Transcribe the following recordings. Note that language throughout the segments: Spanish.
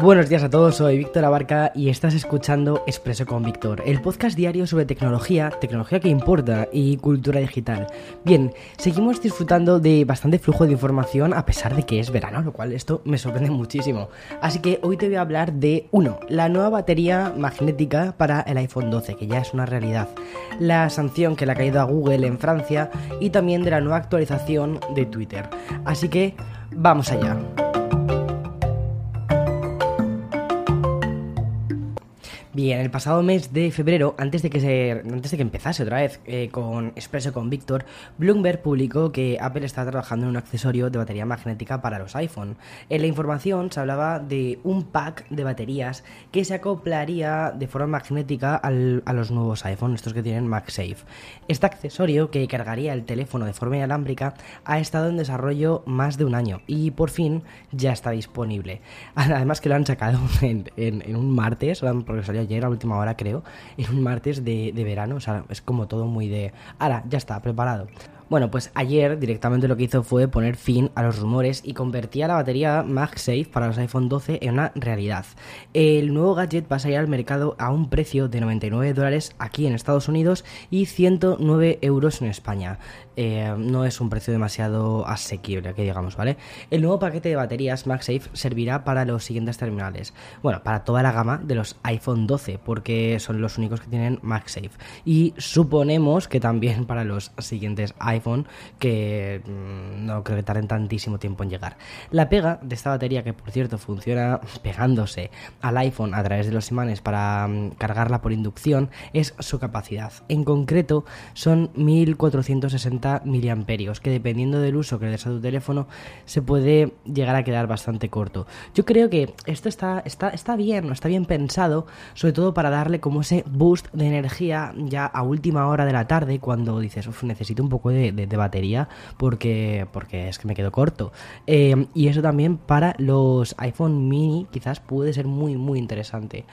Buenos días a todos, soy Víctor Abarca y estás escuchando Expreso con Víctor, el podcast diario sobre tecnología, tecnología que importa y cultura digital. Bien, seguimos disfrutando de bastante flujo de información a pesar de que es verano, lo cual esto me sorprende muchísimo. Así que hoy te voy a hablar de, uno, la nueva batería magnética para el iPhone 12, que ya es una realidad, la sanción que le ha caído a Google en Francia y también de la nueva actualización de Twitter. Así que, vamos allá. Bien, el pasado mes de febrero, antes de que, antes de que empezase otra vez eh, con Expreso con Víctor, Bloomberg publicó que Apple está trabajando en un accesorio de batería magnética para los iPhone. En la información se hablaba de un pack de baterías que se acoplaría de forma magnética al, a los nuevos iPhone, estos que tienen MagSafe. Este accesorio, que cargaría el teléfono de forma inalámbrica, ha estado en desarrollo más de un año y por fin ya está disponible. Además que lo han sacado en, en, en un martes, porque salió ayer a última hora creo, en un martes de, de verano, o sea, es como todo muy de, ahora, ya está, preparado. Bueno, pues ayer directamente lo que hizo fue poner fin a los rumores y convertía la batería MagSafe para los iPhone 12 en una realidad. El nuevo gadget va a salir al mercado a un precio de 99 dólares aquí en Estados Unidos y 109 euros en España. Eh, no es un precio demasiado asequible, que digamos, ¿vale? El nuevo paquete de baterías MagSafe servirá para los siguientes terminales. Bueno, para toda la gama de los iPhone 12, porque son los únicos que tienen MagSafe. Y suponemos que también para los siguientes iPhone que mm, no creo que tarden tantísimo tiempo en llegar. La pega de esta batería, que por cierto funciona pegándose al iPhone a través de los imanes para mm, cargarla por inducción, es su capacidad. En concreto son 1460 miliamperios, que dependiendo del uso que le des a tu teléfono se puede llegar a quedar bastante corto. Yo creo que esto está, está, está bien, está bien pensado, sobre todo para darle como ese boost de energía ya a última hora de la tarde cuando dices, necesito un poco de, de, batería porque, porque es que me quedo corto. Eh, y eso también para los iPhone mini quizás puede ser muy, muy interesante.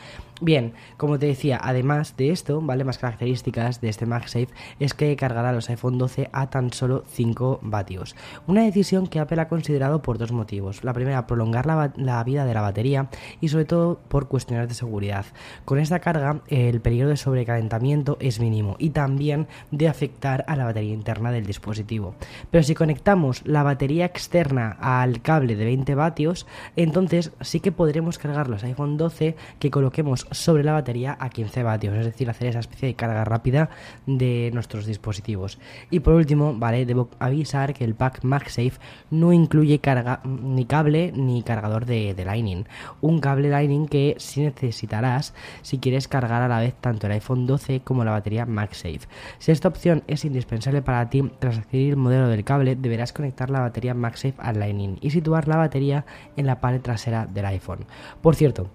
Bien, como te decía, además de esto, ¿vale? Más características de este MagSafe es que cargará los iPhone 12 a tan solo 5 vatios. Una decisión que Apple ha considerado por dos motivos. La primera, prolongar la, la, vida de la batería y sobre todo por cuestiones de seguridad. Con esta carga, el peligro de sobrecalentamiento es mínimo y también de afectar a la batería interna del dispositivo. Pero si conectamos la batería externa al cable de 20 vatios, entonces sí que podremos cargar los iPhone 12 que coloquemos sobre la batería a 15 vatios, es decir, hacer esa especie de carga rápida de nuestros dispositivos. Y por último, vale, debo avisar que el pack MagSafe no incluye carga ni cable ni cargador de, de Lightning. Un cable Lightning que sí necesitarás si quieres cargar a la vez tanto el iPhone 12 como la batería MagSafe. Si esta opción es indispensable para ti, tras adquirir el modelo del cable, deberás conectar la batería MagSafe al Lightning y situar la batería en la pared trasera del iPhone. Por cierto,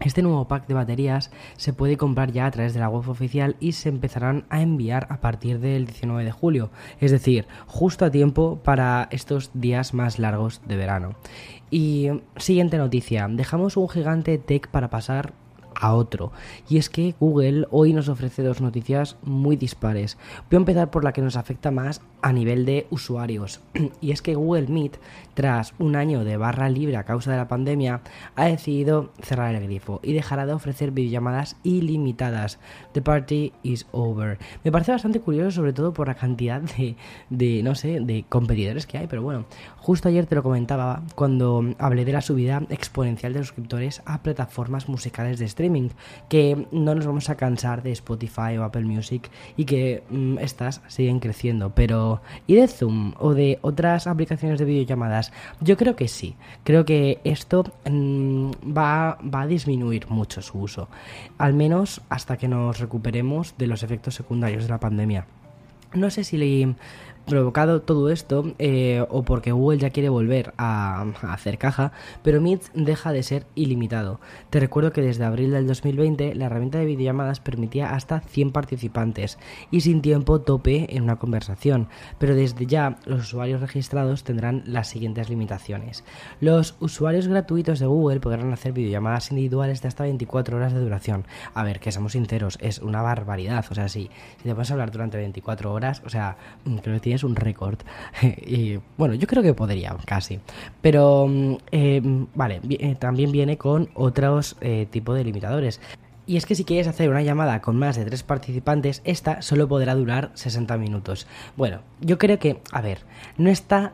este nuevo pack de baterías se puede comprar ya a través de la web oficial y se empezarán a enviar a partir del 19 de julio, es decir, justo a tiempo para estos días más largos de verano. Y siguiente noticia, dejamos un gigante tech para pasar a otro. Y es que Google hoy nos ofrece dos noticias muy dispares. Voy a empezar por la que nos afecta más a nivel de usuarios. y es que Google Meet, tras un año de barra libre a causa de la pandemia, ha decidido cerrar el grifo y dejará de ofrecer videollamadas ilimitadas. The party is over. Me parece bastante curioso, sobre todo por la cantidad de, de no sé, de competidores que hay, pero bueno, justo ayer te lo comentaba cuando hablé de la subida exponencial de suscriptores a plataformas musicales de streaming que no nos vamos a cansar de Spotify o Apple Music y que mmm, estas siguen creciendo. Pero, ¿y de Zoom o de otras aplicaciones de videollamadas? Yo creo que sí. Creo que esto mmm, va, va a disminuir mucho su uso. Al menos hasta que nos recuperemos de los efectos secundarios de la pandemia. No sé si le provocado todo esto eh, o porque Google ya quiere volver a, hacer caja, pero Meet deja de ser ilimitado. Te recuerdo que desde abril del 2020 la herramienta de videollamadas permitía hasta 100 participantes y sin tiempo tope en una conversación, pero desde ya los usuarios registrados tendrán las siguientes limitaciones. Los usuarios gratuitos de Google podrán hacer videollamadas individuales de hasta 24 horas de duración. A ver, que somos sinceros, es una barbaridad, o sea, si, si te vas a hablar durante 24 horas, o sea, creo que es un récord. y bueno, yo creo que podría, casi. Pero, mm, eh, vale, eh, también viene con otros eh, tipos de limitadores. Y es que si quieres hacer una llamada con más de tres participantes, esta solo podrá durar 60 minutos. Bueno, yo creo que, a ver, no está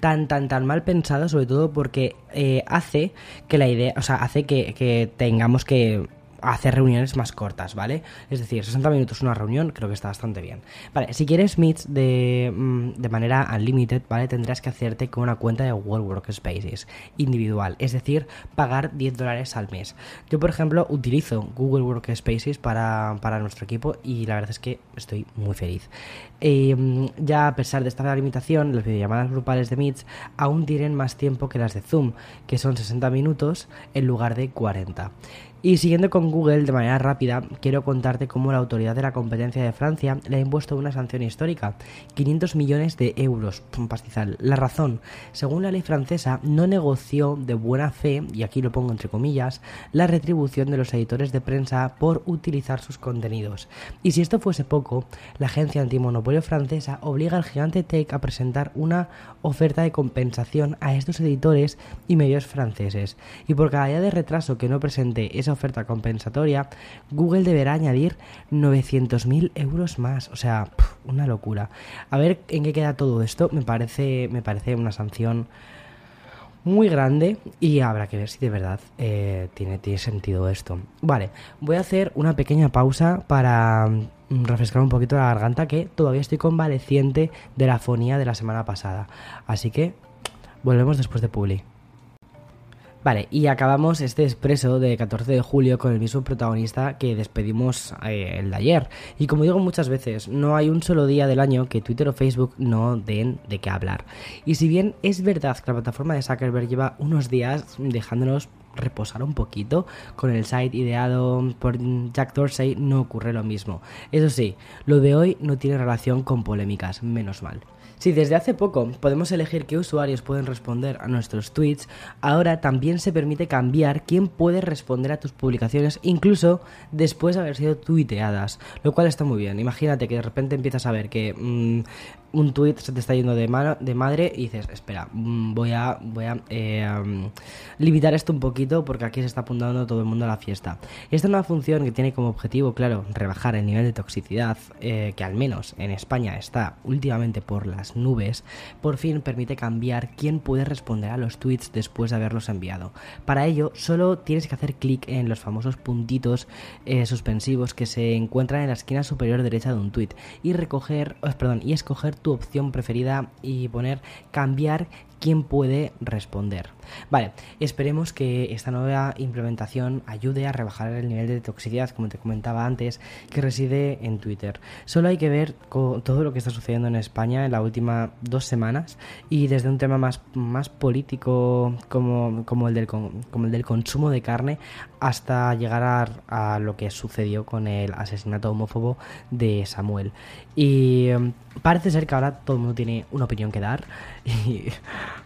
tan tan tan mal pensado sobre todo porque hace que la idea o sea hace que tengamos que hacer reuniones más cortas, ¿vale? Es decir, 60 minutos una reunión creo que está bastante bien. Vale, si quieres Meets de, mm, de manera unlimited, ¿vale? Tendrás que hacerte con una cuenta de World Workspaces individual, es decir, pagar 10 dólares al mes. Yo, por ejemplo, utilizo Google Workspaces para, para nuestro equipo y la verdad es que estoy muy feliz. Eh, ya a pesar de esta limitación, las videollamadas grupales de Meets aún tienen más tiempo que las de Zoom, que son 60 minutos en lugar de 40. Y siguiendo con Google de manera rápida, quiero contarte cómo la autoridad de la competencia de Francia le ha impuesto una sanción histórica, 500 millones de euros, un pastizal. La razón, según la ley francesa, no negoció de buena fe, y aquí lo pongo entre comillas, la retribución de los editores de prensa por utilizar sus contenidos. Y si esto fuese poco, la agencia antimonopolio francesa obliga al gigante Tech a presentar una oferta de compensación a estos editores y medios franceses. Y por cada día de retraso que no presente esa oferta compensatoria, Google deberá añadir 900.000 euros más. O sea, una locura. A ver en qué queda todo esto. Me parece, me parece una sanción muy grande y habrá que ver si de verdad eh, tiene, tiene sentido esto. Vale, voy a hacer una pequeña pausa para mm, refrescar un poquito la garganta que todavía estoy convaleciente de la fonía de la semana pasada. Así que volvemos después de Publi. Vale, y acabamos este expreso de 14 de julio con el mismo protagonista que despedimos eh, el de ayer. Y como digo muchas veces, no hay un solo día del año que Twitter o Facebook no den de qué hablar. Y si bien es verdad que la plataforma de Zuckerberg lleva unos días dejándonos reposar un poquito con el site ideado por Jack Dorsey no ocurre lo mismo. Eso sí, lo de hoy no tiene relación con polémicas, menos mal. Si desde hace poco podemos elegir qué usuarios pueden responder a nuestros tweets, ahora también se permite cambiar quién puede responder a tus publicaciones, incluso después de haber sido tuiteadas, lo cual está muy bien. Imagínate que de repente empiezas a ver que mm, un tweet se te está yendo de, de madre y dices, espera, mm, voy a, voy a eh, limitar esto un poquito porque aquí se está apuntando todo el mundo a la fiesta. Esta es una función que tiene como objetivo, claro, rebajar el nivel de toxicidad, eh, que al menos en España está últimamente por las nubes, por fin permite cambiar quién puede responder a los tweets después de haberlos enviado. Para ello, solo tienes que hacer clic en los famosos puntitos eh, suspensivos que se encuentran en la esquina superior derecha de un tweet y recoger, oh, perdón, y escoger tu opción preferida y poner cambiar quién puede responder. Vale, esperemos que esta nueva implementación ayude a rebajar el nivel de toxicidad, como te comentaba antes, que reside en Twitter. Solo hay que ver todo lo que está sucediendo en España en las últimas dos semanas y desde un tema más, más político como, como, el del, como el del consumo de carne hasta llegar a, a lo que sucedió con el asesinato homófobo de Samuel. Y em, parece ser que ahora todo el mundo tiene una opinión que dar y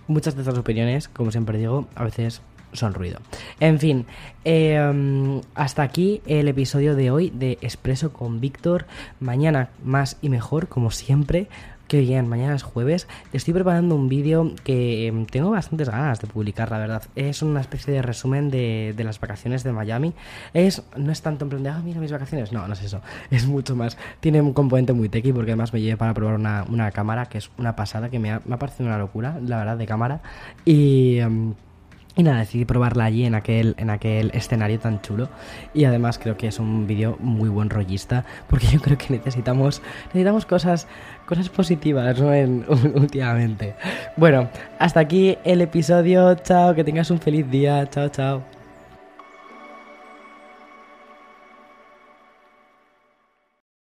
muchas de estas opiniones, como siempre digo, a veces son ruido. En fin, em, hasta aquí el episodio de hoy de Expreso con Víctor. Mañana más y mejor, como siempre. Qué bien, mañana es jueves. Estoy preparando un vídeo que em, tengo bastantes ganas de publicar, la verdad. Es una especie de resumen de, las vacaciones de Miami. Es, no es tanto en plan de, ah, mira mis vacaciones. No, no es eso. Es mucho más. Tiene un componente muy tequi porque además me llevé para probar una, cámara que es una pasada que me ha, me ha parecido una locura, la verdad, de cámara. Y. Em, y nada, decidí probarla allí en aquel, en aquel escenario tan chulo. Y además creo que es un vídeo muy buen rollista. Porque yo creo que necesitamos, necesitamos cosas, cosas positivas ¿no? últimamente. Bueno, hasta aquí el episodio. Chao, que tengas un feliz día. Chao, chao.